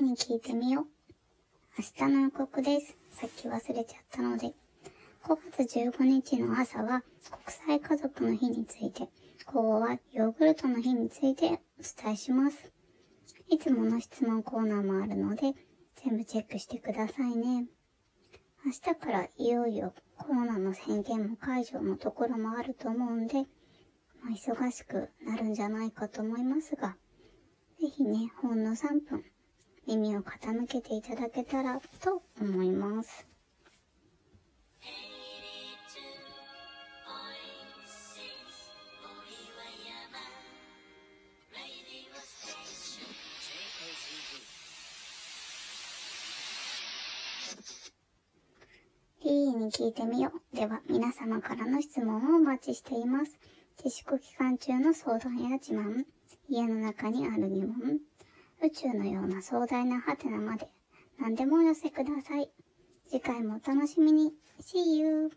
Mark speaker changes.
Speaker 1: に聞いてみよう。明日の予告です。さっき忘れちゃったので。5月15日の朝は国際家族の日について、午後はヨーグルトの日についてお伝えします。いつもの質問コーナーもあるので、全部チェックしてくださいね。明日からいよいよコロナの宣言も解除のところもあると思うんで、まあ、忙しくなるんじゃないかと思いますが、ぜひね、ほんの3分、耳を傾けていただけたらと思います。リーに聞いてみよう。では、皆様からの質問をお待ちしています。自粛期間中の相談や自慢、家の中にある疑問、宇宙のような壮大なハテナまで、何でもお寄せください。次回もお楽しみに。See you!